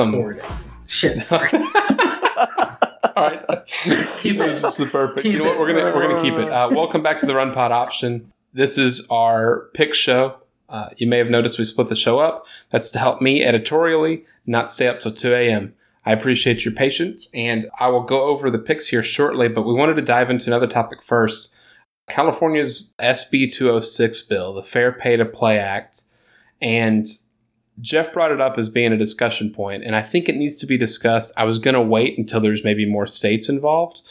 Welcome. recording. Shit, sorry. All right. Keep it. This is perfect. Keep you know what? it. We're gonna we're gonna keep it. Uh, welcome back to the Run Pod option. This is our pick show. Uh, you may have noticed we split the show up. That's to help me editorially not stay up till 2 a.m. I appreciate your patience, and I will go over the picks here shortly. But we wanted to dive into another topic first. California's SB 206 bill, the Fair Pay to Play Act, and Jeff brought it up as being a discussion point, and I think it needs to be discussed. I was going to wait until there's maybe more states involved,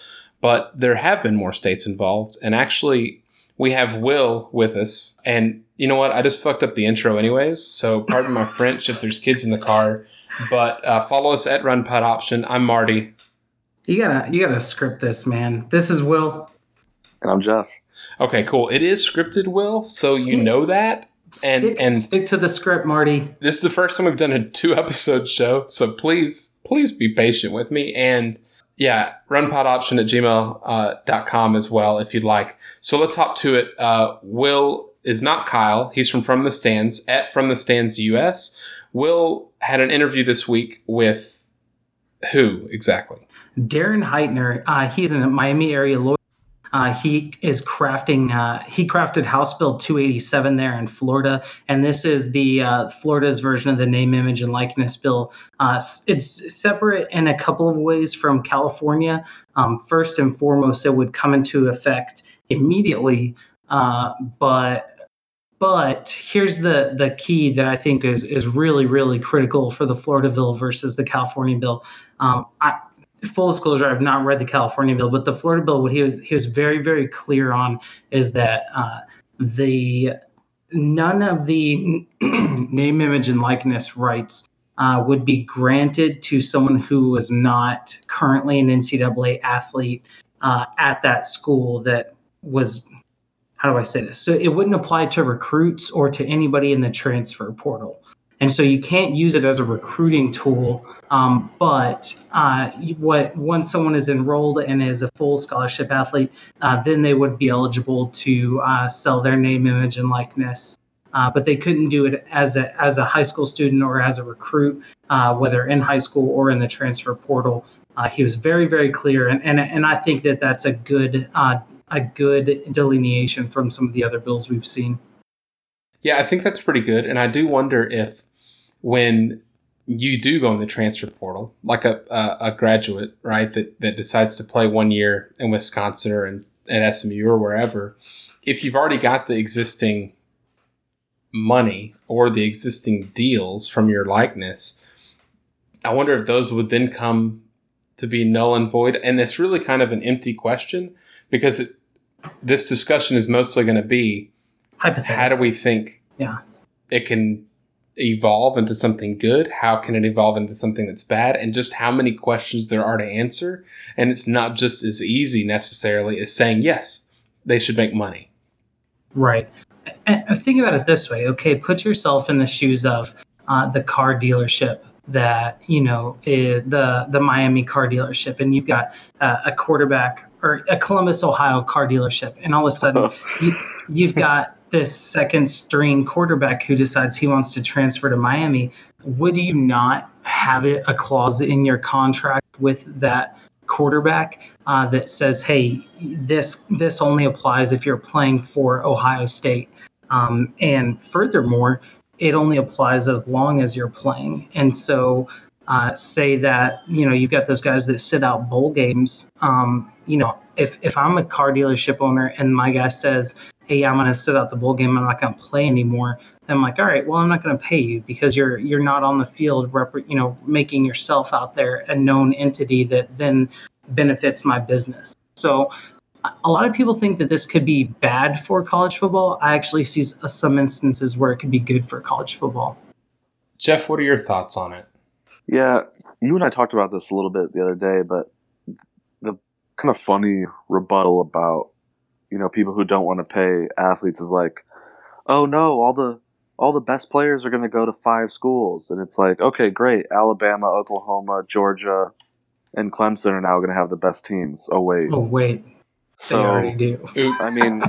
but there have been more states involved, and actually, we have Will with us. And you know what? I just fucked up the intro, anyways. So pardon my French if there's kids in the car, but uh, follow us at Run Pod Option. I'm Marty. You gotta, you gotta script this, man. This is Will. And I'm Jeff. Okay, cool. It is scripted, Will, so you know that. And- Stick, and- stick to the script, Marty. this is the first time we've done a two episode show, so please, please be patient with me. And yeah, runpodoption at gmail.com uh, as well if you'd like. So let's hop to it. Uh, Will is not Kyle. He's from From the Stands at From the Stands US. Will had an interview this week with who exactly? Darren Heitner. Uh, he's a Miami area lawyer. Uh, he is crafting. Uh, he crafted House Bill 287 there in Florida, and this is the uh, Florida's version of the name, image, and likeness bill. Uh, it's separate in a couple of ways from California. Um, first and foremost, it would come into effect immediately, uh, but but here's the the key that I think is is really really critical for the Florida bill versus the California bill. Um, I, full disclosure, I've not read the California bill, but the Florida bill, what he was he was very very clear on is that uh, the none of the name, image, and likeness rights uh, would be granted to someone who was not currently an NCAA athlete uh, at that school that was. How do I say this? So it wouldn't apply to recruits or to anybody in the transfer portal. And so you can't use it as a recruiting tool. Um, but uh, what once someone is enrolled and is a full scholarship athlete, uh, then they would be eligible to uh, sell their name, image, and likeness. Uh, but they couldn't do it as a as a high school student or as a recruit, uh, whether in high school or in the transfer portal. Uh, he was very very clear, and, and and I think that that's a good a good delineation from some of the other bills we've seen. Yeah, I think that's pretty good. And I do wonder if when you do go in the transfer portal, like a, a, a graduate, right, that, that decides to play one year in Wisconsin or in, at SMU or wherever, if you've already got the existing money or the existing deals from your likeness, I wonder if those would then come to be null and void. And it's really kind of an empty question because it, this discussion is mostly going to be how do we think Yeah. it can evolve into something good how can it evolve into something that's bad and just how many questions there are to answer and it's not just as easy necessarily as saying yes they should make money Right. And think about it this way. Okay, put yourself in the shoes of uh, the car dealership that you know eh, the the Miami car dealership, and you've got uh, a quarterback or a Columbus, Ohio car dealership, and all of a sudden you, you've got this second string quarterback who decides he wants to transfer to Miami. Would you not have it, a clause in your contract with that quarterback uh, that says, "Hey, this this only applies if you're playing for Ohio State," um, and furthermore, it only applies as long as you're playing. And so, uh, say that you know you've got those guys that sit out bowl games. Um, you know, if if I'm a car dealership owner and my guy says, "Hey, I'm going to sit out the bowl game. I'm not going to play anymore," then I'm like, "All right, well, I'm not going to pay you because you're you're not on the field, rep- you know, making yourself out there a known entity that then benefits my business." So. A lot of people think that this could be bad for college football. I actually see uh, some instances where it could be good for college football. jeff what are your thoughts on it Yeah, you and I talked about this a little bit the other day, but the kind of funny rebuttal about you know people who don't want to pay athletes is like, oh no, all the all the best players are going to go to five schools, and it's like, okay, great, Alabama, Oklahoma, Georgia, and Clemson are now going to have the best teams. Oh wait, Oh wait, they already do. I mean,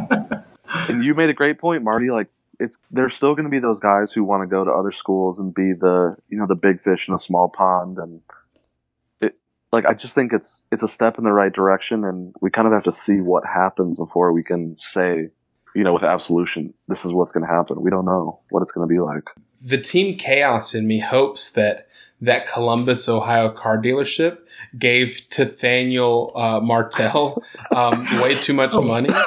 and you made a great point, Marty. Like it's there's still going to be those guys who want to go to other schools and be the you know the big fish in a small pond, and it like I just think it's it's a step in the right direction, and we kind of have to see what happens before we can say, you know, with absolution, this is what's going to happen. We don't know what it's going to be like. the team chaos in me hopes that that Columbus, Ohio car dealership gave Nathaniel uh, Martell um, way too much Oh. money.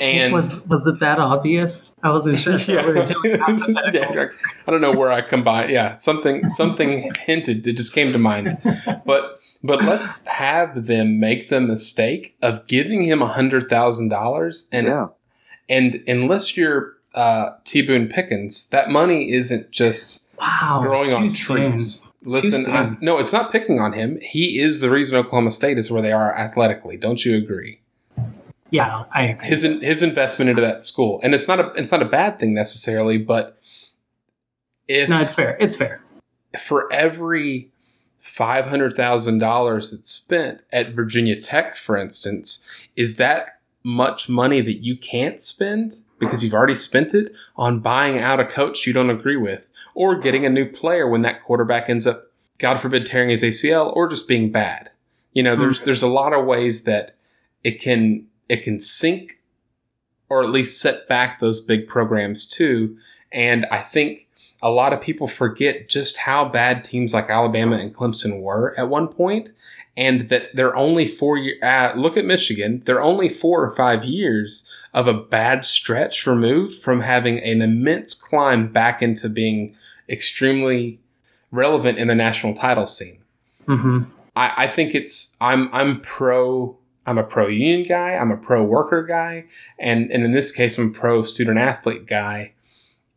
And- was was it that obvious? I wasn't sure. if they were doing yeah, hypotheticals. I don't know where I combine. Yeah, something something hinted. It just came to mind. But but let's have them make the mistake of giving him a hundred thousand dollars, and yeah, and unless you're uh, T Boone Pickens, that money isn't just Wow, growing too on soon. trees. Listen. I, no, it's not picking on him. He is the reason Oklahoma State is where they are athletically. Don't you agree? Yeah, I agree. His his investment into that school, and it's not a it's not a bad thing necessarily, but if no, it's fair. It's fair. for every five hundred thousand dollars that's spent at Virginia Tech, for instance, is that much money that you can't spend because you've already spent it on buying out a coach you don't agree with, or getting a new player when that quarterback ends up, God forbid, tearing his ACL or just being bad. You know, there's mm-hmm. there's a lot of ways that it can it can sink or at least set back those big programs too. And I think a lot of people forget just how bad teams like Alabama and Clemson were at one point, and that they're only four year. Uh, look at Michigan; they're only four or five years of a bad stretch removed from having an immense climb back into being extremely relevant in the national title scene. hmm I, I think it's I'm I'm pro I'm a pro union guy, I'm a pro worker guy, and and in this case I'm a pro student athlete guy.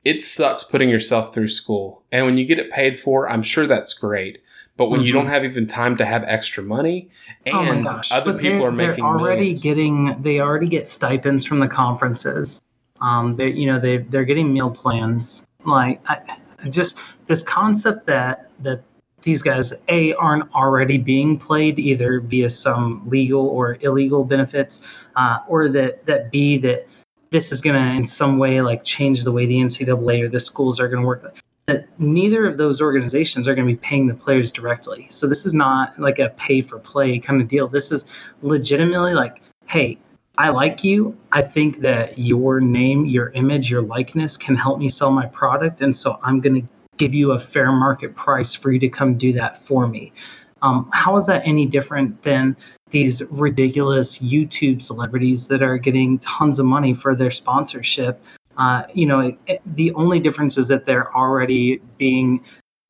It sucks putting yourself through school. And when you get it paid for, I'm sure that's great. But when you Mhm. don't have even time to have extra money oh and gosh! other But people they're, making they're already millions. getting. They already get stipends from the conferences. Um, they you know they they're getting meal plans. Like I, I just this concept that that these guys a aren't already being played either via some legal or illegal benefits, uh, or that that b that this is going to in some way like change the way the NCAA or the schools are going to work. That neither of those organizations are going to be paying the players directly. So this is not like a pay for play kind of deal. This is legitimately like, hey, I like you. I think that your name, your image, your likeness can help me sell my product, and so I'm going to give you a fair market price for you to come do that for me. Um, how is that any different than these ridiculous YouTube celebrities that are getting tons of money for their sponsorship? Uh, you know, it, it- the only difference is that they're already being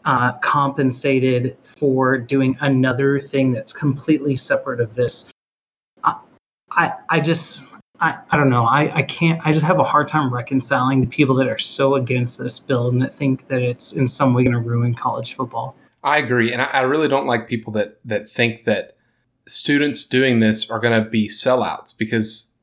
uh, compensated for doing another thing that's completely separate of this. I, I, I just, I, I don't know. I, I can't, I just have a hard time reconciling the people that are so against this bill and that think that it's in some way going to ruin college football. I agree, and I, I really don't like people that that think that students doing this are going to be sellouts because,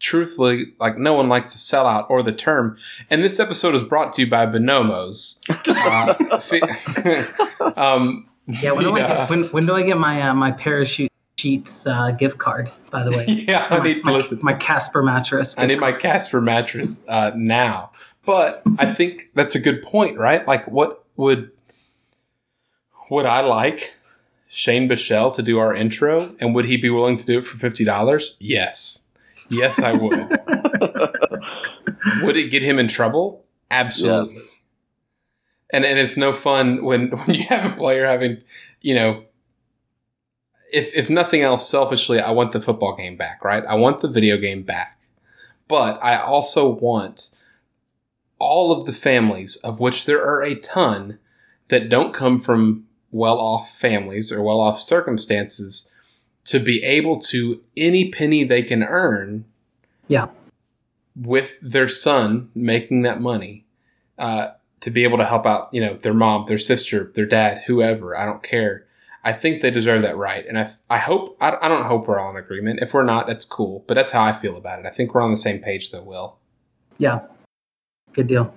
truthfully, like no one likes to sell out or the term. And this episode is brought to you by Bonobos. Uh, fi- um, Yeah, when, do, I Yeah. get, when, when do I get my uh, my parachute sheets uh, gift card? By the way, yeah, I need my, listen. my Casper mattress. I need gift my. Casper mattress uh, now. But I think that's a good point, right? Like, what would would I like Shane Buechele to do our intro, and would he be willing to do it for fifty dollars? Yes, yes, I would. would it get him in trouble? Absolutely. Yes. And and it's no fun when when you have a player having, you know. If, if nothing else, selfishly, I want the football game back, right? I want the video game back. But I also want all of the families, of which there are a ton, that don't come from well off families or well off circumstances, to be able to, any penny they can earn Yeah. with their son making that money, uh, to be able to help out, you know, their mom, their sister, their dad, whoever, I don't care. I think they deserve that right. And I, I hope, I, I don't hope we're all in agreement. If we're not, that's cool. But that's how I feel about it. I think we're on the same page, though, Will. Yeah, good deal.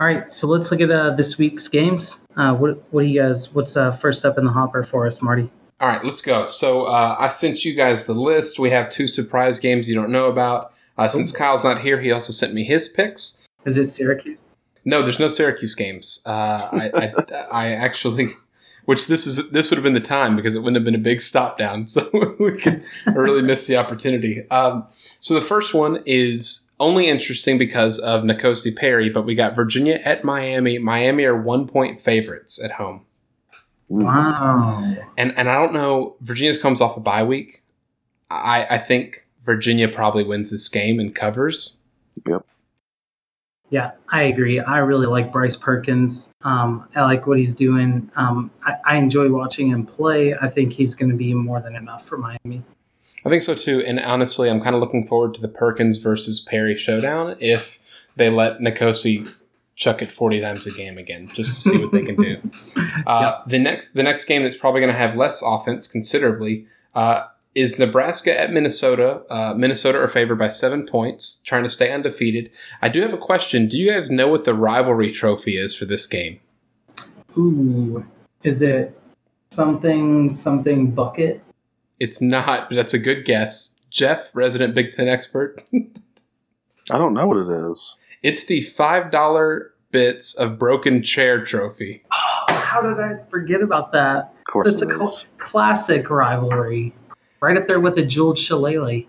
All right, so let's look at uh, this week's games. Uh, what what do you guys? What's uh, first up in the hopper for us, Marty? All right, let's go. So uh, I sent you guys the list. We have two surprise games you don't know about. Uh, since Kyle's not here, he also sent me his picks. Is it Syracuse? No, there's no Syracuse games. Uh, I, I, I actually, which this is this would have been the time because it wouldn't have been a big stop down, so we could really miss the opportunity. Um, so the first one is only interesting because of N'Kosi Perry, but we got Virginia at Miami. Miami are one point favorites at home, Wow. and and I don't know. Virginia comes off a bye week. I I think Virginia probably wins this game and covers. Yep. Yeah, I agree. I really like Bryce Perkins. Um, I like what he's doing. Um, I, I enjoy watching him play. I think he's going to be more than enough for Miami. I think so too. And honestly, I'm kind of looking forward to the Perkins versus Perry showdown if they let N'Kosi chuck it 40 times a game again, just to see what they can do. Uh, The next, the next game that's probably going to have less offense considerably uh, is Nebraska at Minnesota. Uh, Minnesota are favored by seven points, trying to stay undefeated. I do have a question. Do you guys know what the rivalry trophy is for this game? Ooh, is it something something bucket? It's not, but that's a good guess. Jeff, resident Big Ten expert. I don't know what it is. It's the five dollar bits of broken chair trophy. Oh, How did I forget about that? Of course, That's a it cl- classic rivalry, right up there with the jeweled shillelagh.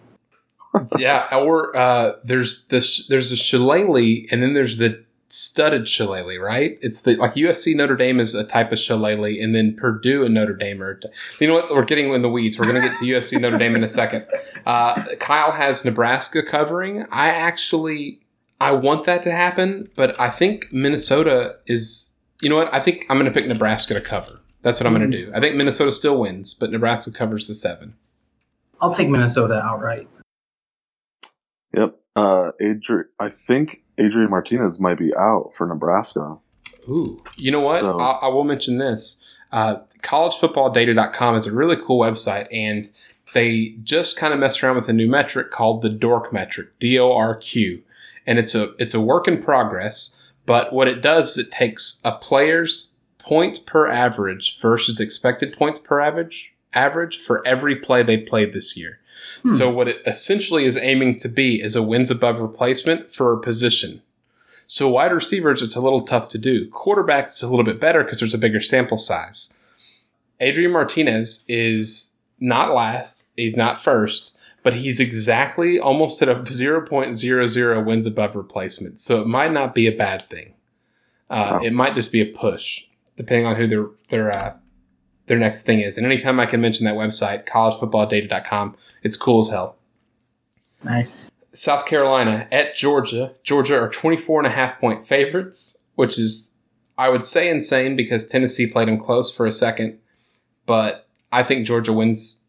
yeah, or uh, there's this there's a shillelagh, and then there's the studded shillelagh, right? It's the like USC Notre Dame is a type of shillelagh, and then Purdue and Notre Dame are. You know what? We're getting in the weeds. We're gonna get to USC Notre Dame in a second. Uh, Kyle has Nebraska covering. I actually I want that to happen, but I think Minnesota is. You know what? I think I'm gonna pick Nebraska to cover. That's what I'm gonna do. I think Minnesota still wins, but Nebraska covers the seven. I'll take Minnesota outright. Yep. Uh, Adri- I think Adrian Martinez might be out for Nebraska. Ooh. You know what? So- I, I will mention this. Uh, collegefootballdata.com is a really cool website, and they just kind of messed around with a new metric called the Dork metric, D O R Q. And it's a it's a work in progress, but what it does is it takes a player's points per average versus expected points per average average for every play they played this year. Hmm. So what it essentially is aiming to be is a wins above replacement for a position. So wide receivers, it's a little tough to do. Quarterbacks, it's a little bit better because there's a bigger sample size. Adrian Martinez is not last. He's not first, but he's exactly almost at a 0.00 wins above replacement. So it might not be a bad thing. Uh, Wow. It might just be a push, depending on who their their uh, their next thing is. And anytime I can mention that website, collegefootballdata.com, it's cool as hell. Nice. South Carolina at Georgia. Georgia are 24 and a half point favorites, which is, I would say, insane because Tennessee played them close for a second. But I think Georgia wins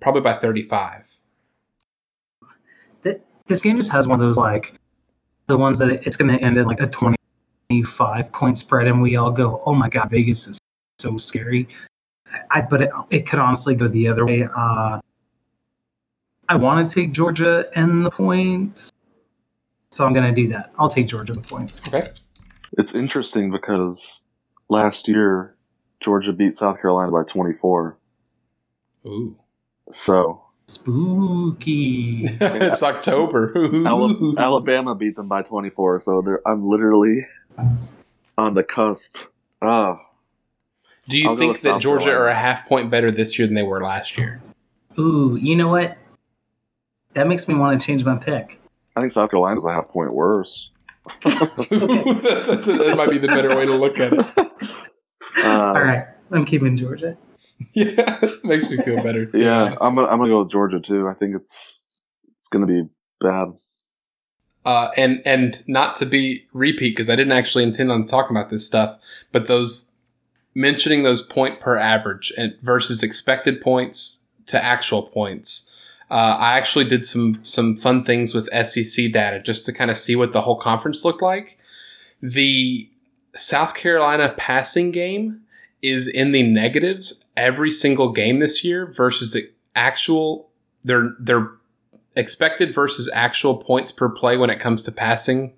probably by 35. This game just has one of those like the ones that it's going to end in like a twenty-five point spread, and we all go, "Oh my god, Vegas is so scary." I but it, it could honestly go the other way. Uh, I want to take Georgia and the points, so I'm going to do that. I'll take Georgia and the points. Okay. It's interesting because last year Georgia beat South Carolina by 24. Ooh. So Spooky. it's October. Alabama beat them by 24. So they're, I'm literally on the cusp. Oh, Do you I'll think that South Georgia Carolina. are a half point better this year than they were last year? Ooh, you know what? That makes me want to change my pick. I think South Carolina's a half point worse. that's, that's that might be the better way to look at it. Uh, All right, I'm keeping Georgia. Yeah, makes me feel better. Too, Yeah, honestly. I'm gonna, I'm gonna go with Georgia too. I think it's it's gonna be bad. uh, and and not to be repeat because I didn't actually intend on talking about this stuff, but those mentioning those point per average and versus expected points to actual points. Uh, I actually did some some fun things with SEC data just to kind of see what the whole conference looked like. The South Carolina passing game is in the negatives every single game this year versus the actual their their expected versus actual points per play when it comes to passing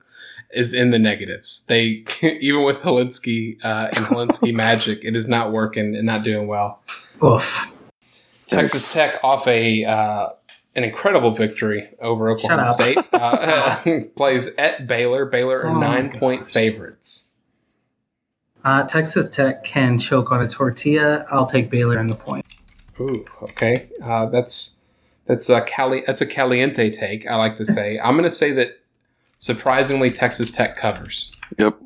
is in the negatives. They even with Hilinski uh, and Hilinski magic, it is not working and not doing well. Oof. Texas Tech off a uh, an incredible victory over Oklahoma State. Uh, plays at Baylor. Baylor are Oh my nine point favorites. Uh, Texas Tech can choke on a tortilla. I'll take Baylor in the point. Ooh, okay. Uh, that's that's a cali- that's a caliente take. I like to say. I'm going to say that surprisingly Texas Tech covers. Yep.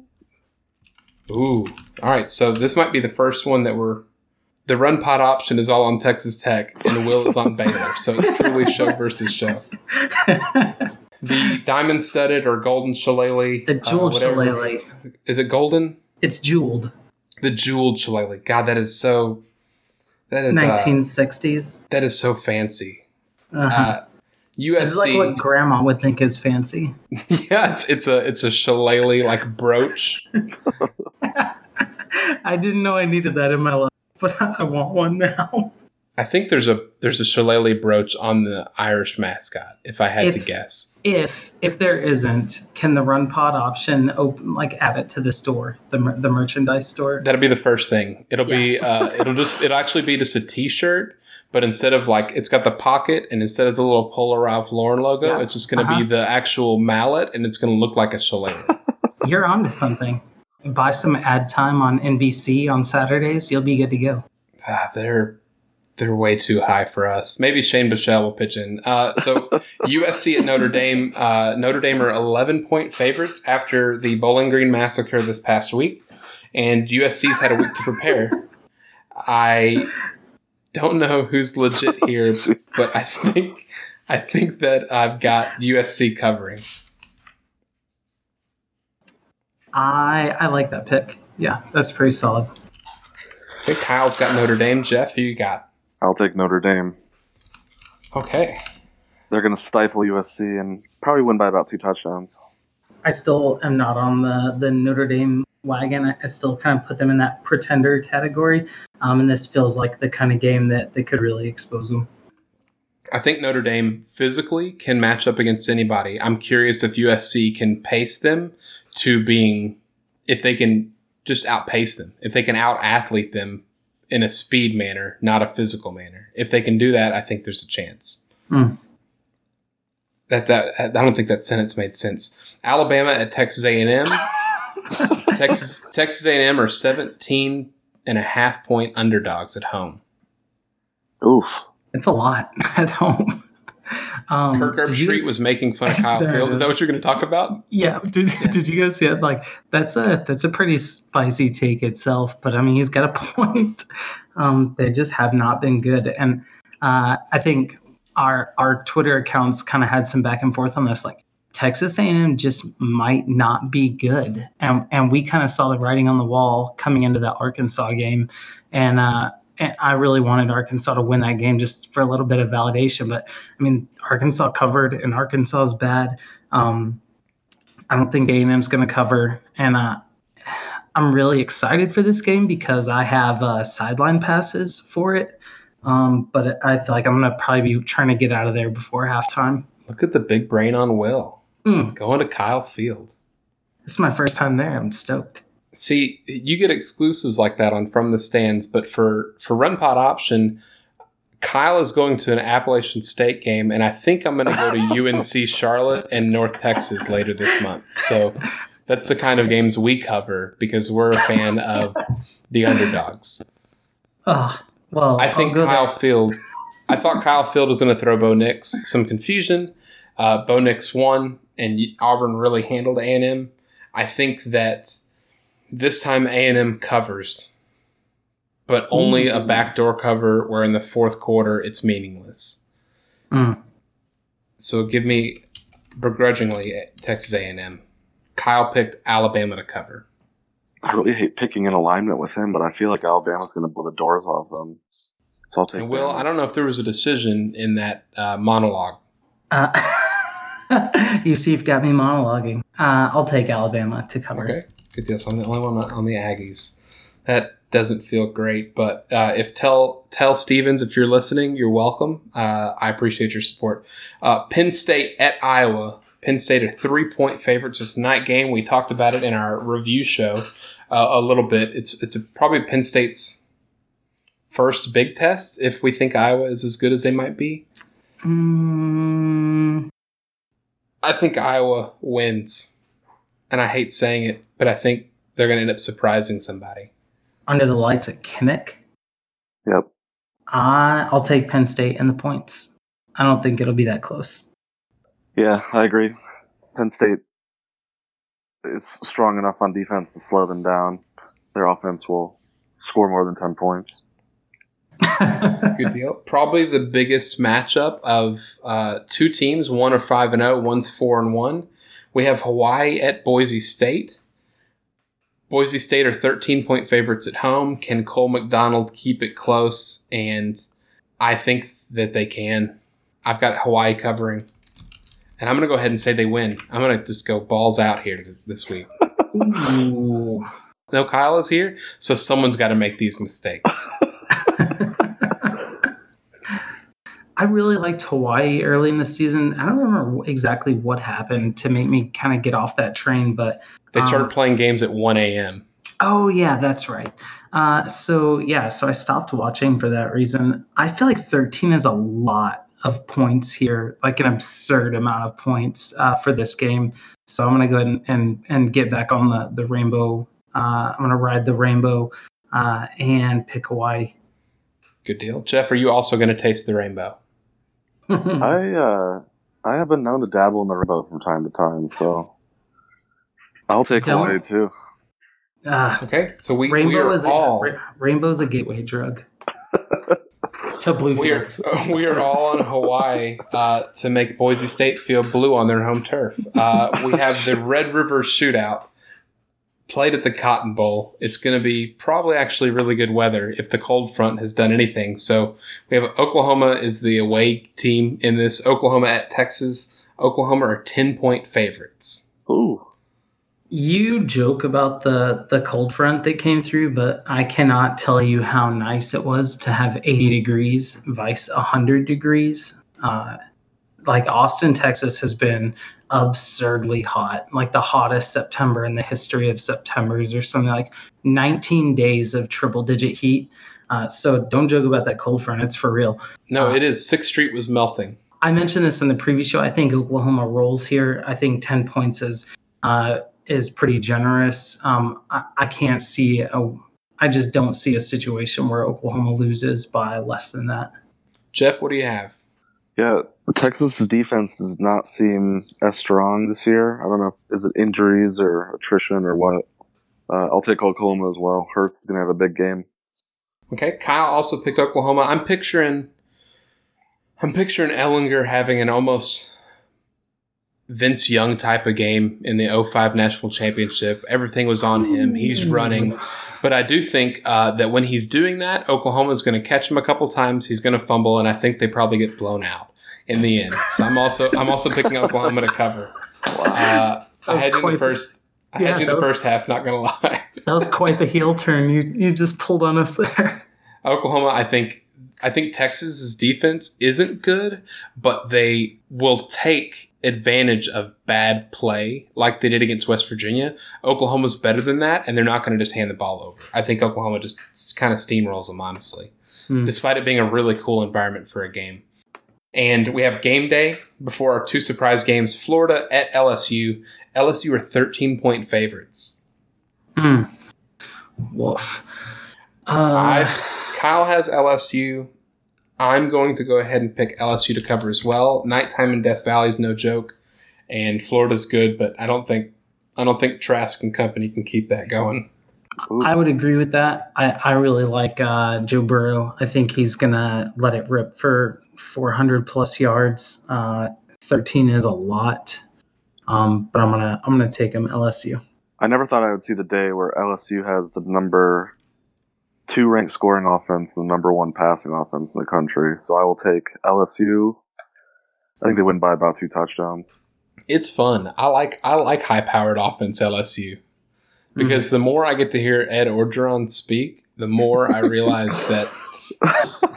Ooh, all right. So this might be the first one that we're. The run pod option is all on Texas Tech, and the Will is on Baylor. So it's truly show versus show. The diamond studded or golden shillelagh. the jeweled uh, shillelagh. Is it golden? It's jeweled. The jeweled shillelagh. God, that is so. That is uh, 1960s. that is so fancy. Uh-huh. Uh, This is like what grandma would think is fancy. yeah, it's, it's a it's a shillelagh like brooch. I didn't know I needed that in my life, but I want one now. I think there's a there's a shillelagh brooch on the Irish mascot. If I had to guess, If if there isn't, can the run pod option open like add it to the store, the the merchandise store? that'll be the first thing. It'll be uh, it'll just it'll actually be just a T-shirt, but instead of like it's got the pocket and instead of the little Polo Ralph Lauren logo, Yeah. it's just going to Uh-huh. be the actual mallet and it's going to look like a shillelagh. You're onto something. Buy some ad time on NBC on Saturdays. You'll be good to go. ah, they're they're way too high for us. Maybe Shane Buechele will pitch in. Uh, so USC at Notre Dame. Uh, Notre Dame are 11 point favorites after the Bowling Green massacre this past week, and USC's had a week to prepare. I don't know who's legit here, but I think I think that I've got USC covering. I I like that pick. Yeah, that's pretty solid. I think Kyle's got Notre Dame. Jeff, who you got? I'll take Notre Dame. Okay. They're going to stifle USC and probably win by about two touchdowns. I still am not on the the Notre Dame wagon. I, I still kind of put them in that pretender category. Um, and this feels like the kind of game that that could really expose them. I think Notre Dame physically can match up against anybody. I'm curious if USC can pace them to being, if they can just outpace them, if they can out athlete them in a speed manner, not a physical manner. If they can do that, I think there's a chance. Hmm. That that I don't think that sentence made sense. Alabama at Texas A&M. Texas Texas A&M are 17 and a half point underdogs at home. Oof. It's a lot at home. Um, Kirk did Herbstreit guys- was making fun of Kyle Field. Is that is. what you're going to talk about? Yeah, did, did you guys see it? Like that's a that's a pretty spicy take itself, but I mean he's got a point. Um, they just have not been good, and uh, I think our our Twitter accounts kind of had some back and forth on this. Like Texas A&M just might not be good, and and we kind of saw the writing on the wall coming into that Arkansas game, and. Uh, and I really wanted Arkansas to win that game just for a little bit of validation. But I mean, Arkansas covered, and Arkansas is bad. Um, I don't think A&M's going to cover, and uh, I'm really excited for this game because I have uh, sideline passes for it. Um, but I feel like I'm going to probably be trying to get out of there before halftime. Look at the big brain on Will. Mm, Going to Kyle Field. this is my first time there. I'm stoked. See, you get exclusives like that on From the Stands, but for for Run Pod option, Kyle is going to an Appalachian State game, and I think I'm going to go to UNC Charlotte and North Texas later this month. So that's the kind of games we cover because we're a fan of the underdogs. Oh, well, I I'll think go Kyle there. Field. I thought Kyle Field was going to throw Bo Nix some confusion. Uh, Bo Nix won, and Auburn really handled A and M. I think that this time A and M covers, but only a Ooh. backdoor cover where in the fourth quarter it's meaningless. Mm. So give me begrudgingly Texas A and M. Kyle picked Alabama to cover. I really hate picking an alignment with him, but I feel like Alabama's going to blow the doors off them. So I'll take And Will, them. I don't know if there was a decision in that uh, monologue. Uh, you see, you've got me monologuing. Uh, I'll take Alabama to cover. Okay, good deal. So I'm the only one on the Aggies. That doesn't feel great, but uh, if tell tell Stevens if you're listening, you're welcome. Uh, I appreciate your support. Uh, Penn State at Iowa. Penn State are three point favorites. It's a night game. We talked about it in our review show uh, a little bit. It's it's probably Penn State's first big test if we think Iowa is as good as they might be. Mm, I think Iowa wins, and I hate saying it, but I think they're going to end up surprising somebody. under the lights at Kinnick. Yep. Uh, I'll take Penn State and the points. I don't think it'll be that close. Yeah, I agree. Penn State is strong enough on defense to slow them down. Their offense will score more than 10 points. Good deal. Probably the biggest matchup of uh, two teams. One are five and zero. One's four and one. We have Hawaii at Boise State. Boise State are 13 point favorites at home. Can Cole McDonald keep it close? And I think that they can. I've got Hawaii covering. And I'm going to go ahead and say they win. I'm going to just go balls out here this week. No, Kyle is here, so someone's got to make these mistakes. I really liked Hawaii early in the season. I don't remember exactly what happened to make me kind of get off that train, but They started Um, playing games at 1 a.m. oh yeah, that's right. Uh, so yeah, so I stopped watching for that reason. I feel like 13 is a lot of points here, like an absurd amount of points uh, for this game. So I'm gonna go ahead and and, and get back on the the rainbow. Uh, I'm gonna ride the rainbow uh, and pick Hawaii. Good deal. Jeff, are you also going to taste the rainbow? I uh, I have been known to dabble in the rainbow from time to time, so I'll take Don't- Hawaii too. Uh, Okay, so we, we rainbow are is a, all ra- rainbow's a gateway drug to we are, we are all on Hawaii uh, to make Boise State feel blue on their home turf. Uh, we have the Red River Shootout played at the Cotton Bowl. It's going to be probably actually really good weather if the cold front has done anything. So we have Oklahoma is the away team in this. Oklahoma at Texas. Oklahoma are ten point favorites. Ooh, You joke about the the cold front that came through, but I cannot tell you how nice it was to have 80 degrees vice 100 degrees. Uh, like Austin, Texas has been absurdly hot, like the hottest September in the history of Septembers, or something like 19 days of triple digit heat. Uh, so don't joke about that cold front; it's for real. No, Uh, it is. Sixth Street was melting. I mentioned this in the previous show. I think Oklahoma rolls here. I think ten points is uh, is pretty generous. Um, I, I can't see a. I just don't see a situation where Oklahoma loses by less than that. Jeff, what do you have? Yeah. Texas defense does not seem as strong this year. I don't know. Is it injuries or attrition or what? Uh, I'll take Oklahoma as well. Hurts is going to have a big game. Okay, Kyle also picked Oklahoma. I'm picturing I'm picturing Ehlinger having an almost Vince Young type of game in the 05 national championship. Everything was on him. He's running. But I do think uh, that when he's doing that, Oklahoma's going to catch him a couple times. He's going to fumble, and I think they probably get blown out in the end. So I'm also I'm also picking Oklahoma to cover. Uh, I had you in the first. I Yeah, had you in the was- first half. Not going to lie. That was quite the heel turn. You you just pulled on us there. Oklahoma, I think I think Texas's defense isn't good, but they will take advantage of bad play like they did against West Virginia. Oklahoma's better than that, and they're not going to just hand the ball over. I think Oklahoma just kind of steamrolls them, honestly, Hmm. despite it being a really cool environment for a game. And we have game day before our two surprise games Florida at LSU. LSU are 13 point favorites. Hmm. Woof. Uh, Kyle has LSU. I'm going to go ahead and pick LSU to cover as well. Nighttime in Death Valley is no joke, and Florida's good, but I don't think I don't think Trask and company can keep that going. Ooh. I would agree with that. I, I really like uh, Joe Burrow. I think he's gonna let it rip for 400 plus yards. Uh, 13 is a lot, um, but I'm gonna I'm gonna take him LSU. I never thought I would see the day where LSU has the number two ranked scoring offense, the number one passing offense in the country. So I will take LSU. I think they win by about two touchdowns. It's fun. I like I like high powered offense LSU because the more I get to hear Ed Orgeron speak, the more I realize that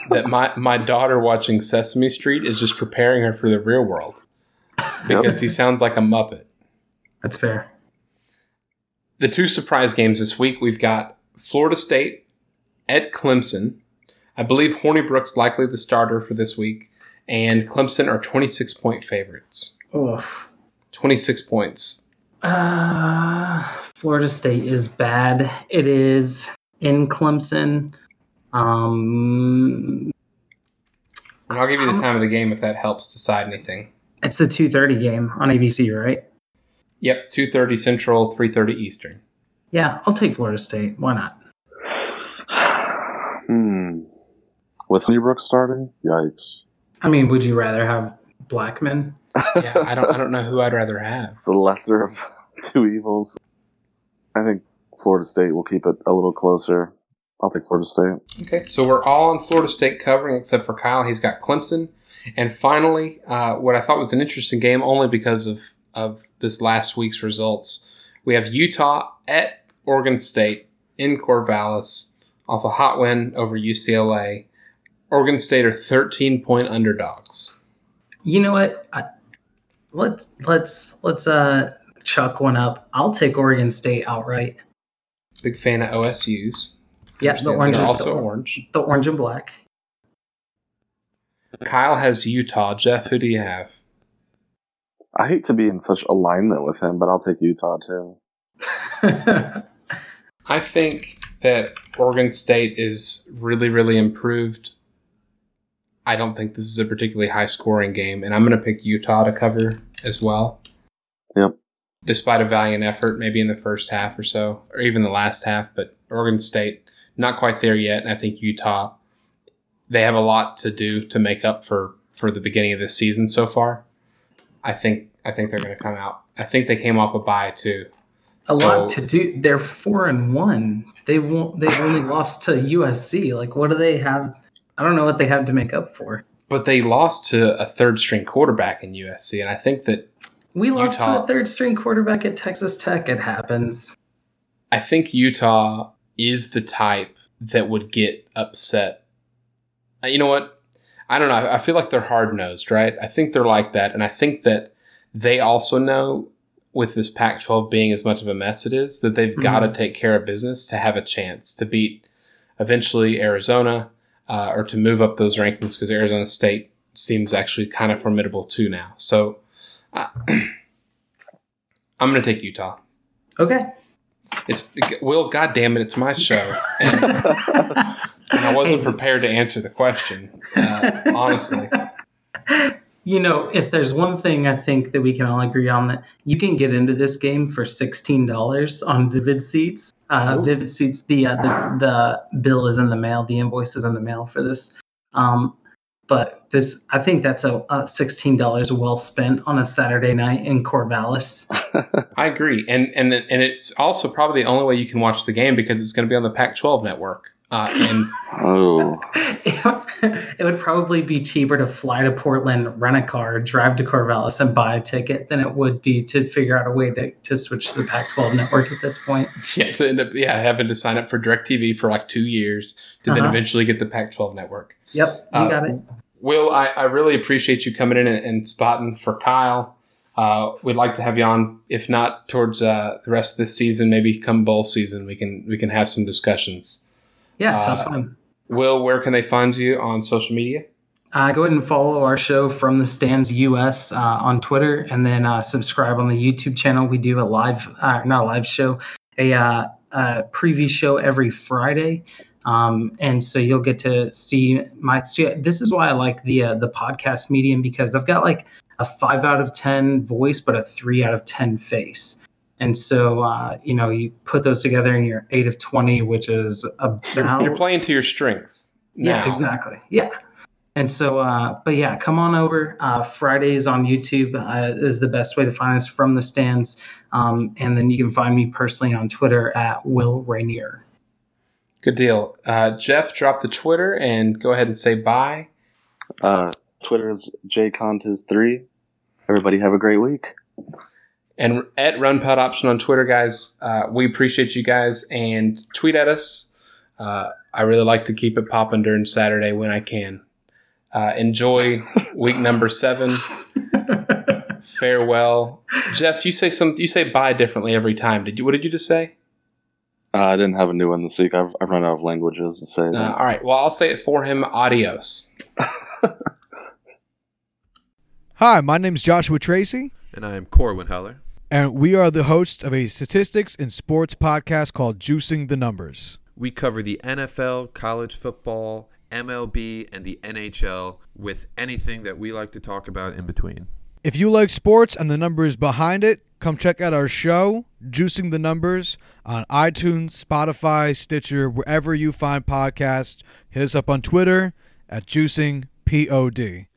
that my my daughter watching Sesame Street is just preparing her for the real world. because he sounds like a Muppet. That's fair. The two surprise games this week we've got Florida State at Clemson. I believe Hornibrook's likely the starter for this week, and Clemson are 26 point favorites. Oof. 26 points. Uh, Florida State is bad. It is in Clemson. Um, And I'll give you the time of the game if that helps decide anything. it's the 2:30 game on ABC, right? Yep, 2:30 Central, 3:30 Eastern. Yeah, I'll take Florida State. Why not? Hmm. With Hornibrook starting? Yikes. I mean, would you rather have Blackman? Yeah, I don't I don't know who I'd rather have. the lesser of two evils. I think Florida State will keep it a little closer. I'll take Florida State. Okay, so we're all on Florida State covering except for Kyle. He's got Clemson. And finally, uh, what I thought was an interesting game only because of, of this last week's results. We have Utah at Oregon State in Corvallis off a hot win over UCLA. Oregon State are 13 point underdogs. You know what? I, let's let's let's uh chuck one up. I'll take Oregon State outright. Big fan of OSU's. Yeah, the orange, They're also the, orange. the orange and black. Kyle has Utah. Jeff, who do you have? I hate to be in such alignment with him, but I'll take Utah too. I think that Oregon State is really, really improved. I don't think this is a particularly high scoring game, and I'm going to pick Utah to cover as well. Yep. Despite a valiant effort, maybe in the first half or so, or even the last half, but Oregon State not quite there yet, and I think Utah they have a lot to do to make up for for the beginning of this season so far. I think I think they're going to come out. I think they came off a bye too. A So- lot to do. They're four and one. They won't. They've only lost to USC. Like, what do they have? I don't know what they have to make up for. But they lost to a third string quarterback in USC, and I think that We lost to a third string quarterback at Texas Tech. It happens. I think Utah is the type that would get upset. Uh, You know what? I don't know. I feel like they're hard nosed, right? I think they're like that, and I think that they also know with this Pac-12 being as much of a mess it is that they've got to take care of business to have a chance to beat eventually Arizona uh, or to move up those rankings because Arizona State seems actually kind of formidable too now. So uh, I'm going to take Utah. Okay. It's Will. God damn it! It's my show, and, and I wasn't prepared to answer the question. Uh, honestly, You know, if there's one thing I think that we can all agree on that you can get into this game for sixteen dollars on Vivid Seats. Uh, Vivid Seats, the, uh, the the bill is in the mail, the invoice is in the mail for this. Um, but this, I think that's a, a sixteen dollars well spent on a Saturday night in Corvallis. I agree, and and and it's also probably the only way you can watch the game because it's going to be on the Pac-12 network. Uh, and Oh, it would probably be cheaper to fly to Portland, rent a car, drive to Corvallis, and buy a ticket than it would be to figure out a way to, to switch to the Pac-12 network at this point. yeah, to end up yeah having to sign up for Directv for like two years to then Uh-huh. eventually get the Pac-12 network. Yep, you Uh, got it. Will, I, I really appreciate you coming in and, and spotting for Kyle. Uh, we'd like to have you on, if not towards uh, the rest of this season, maybe come bowl season, we can we can have some discussions. Yeah, sounds uh, fun. Will, where can they find you on social media? Uh, go ahead and follow our show from the stands US uh, on Twitter, and then uh, subscribe on the YouTube channel. We do a live, uh, not a live show, a, uh, a preview show every Friday, um, and so you'll get to see my. See, this is why I like the uh, the podcast medium because I've got like a five out of ten voice, but a three out of ten face. And so, uh, you know, you put those together and you're eight of 20, which is about. You're playing to your strengths. Yeah, exactly. Yeah. And so, uh, but yeah, come on over. Uh, Fridays on YouTube uh, is the best way to find us from the stands. Um, and then you can find me personally on Twitter at Will Rainier. Good deal. Uh, Jeff, drop the Twitter and go ahead and say bye. uh, Twitter is jcontiz3. Everybody have a great week. And at Run Pod Option on Twitter, guys, uh, we appreciate you guys and tweet at us. Uh, I really like to keep it popping during Saturday when I can. Uh, enjoy week number seven. farewell. Jeff, you say some. You say bye differently every time. Did you? What did you just say? Uh, I didn't have a new one this week. I've, I've run out of languages to say Uh, all right. Well, I'll say it for him. Adios. Hi, my name's Joshua Tracy, And I am Corwin Heller. And we are the hosts of a statistics and sports podcast called Juicing the Numbers. We cover the NFL, college football, MLB, and the NHL with anything that we like to talk about in between. If you like sports and the numbers behind it, come check out our show, Juicing the Numbers, on iTunes, Spotify, Stitcher, wherever you find podcasts. Hit us up on Twitter at Juicing POD.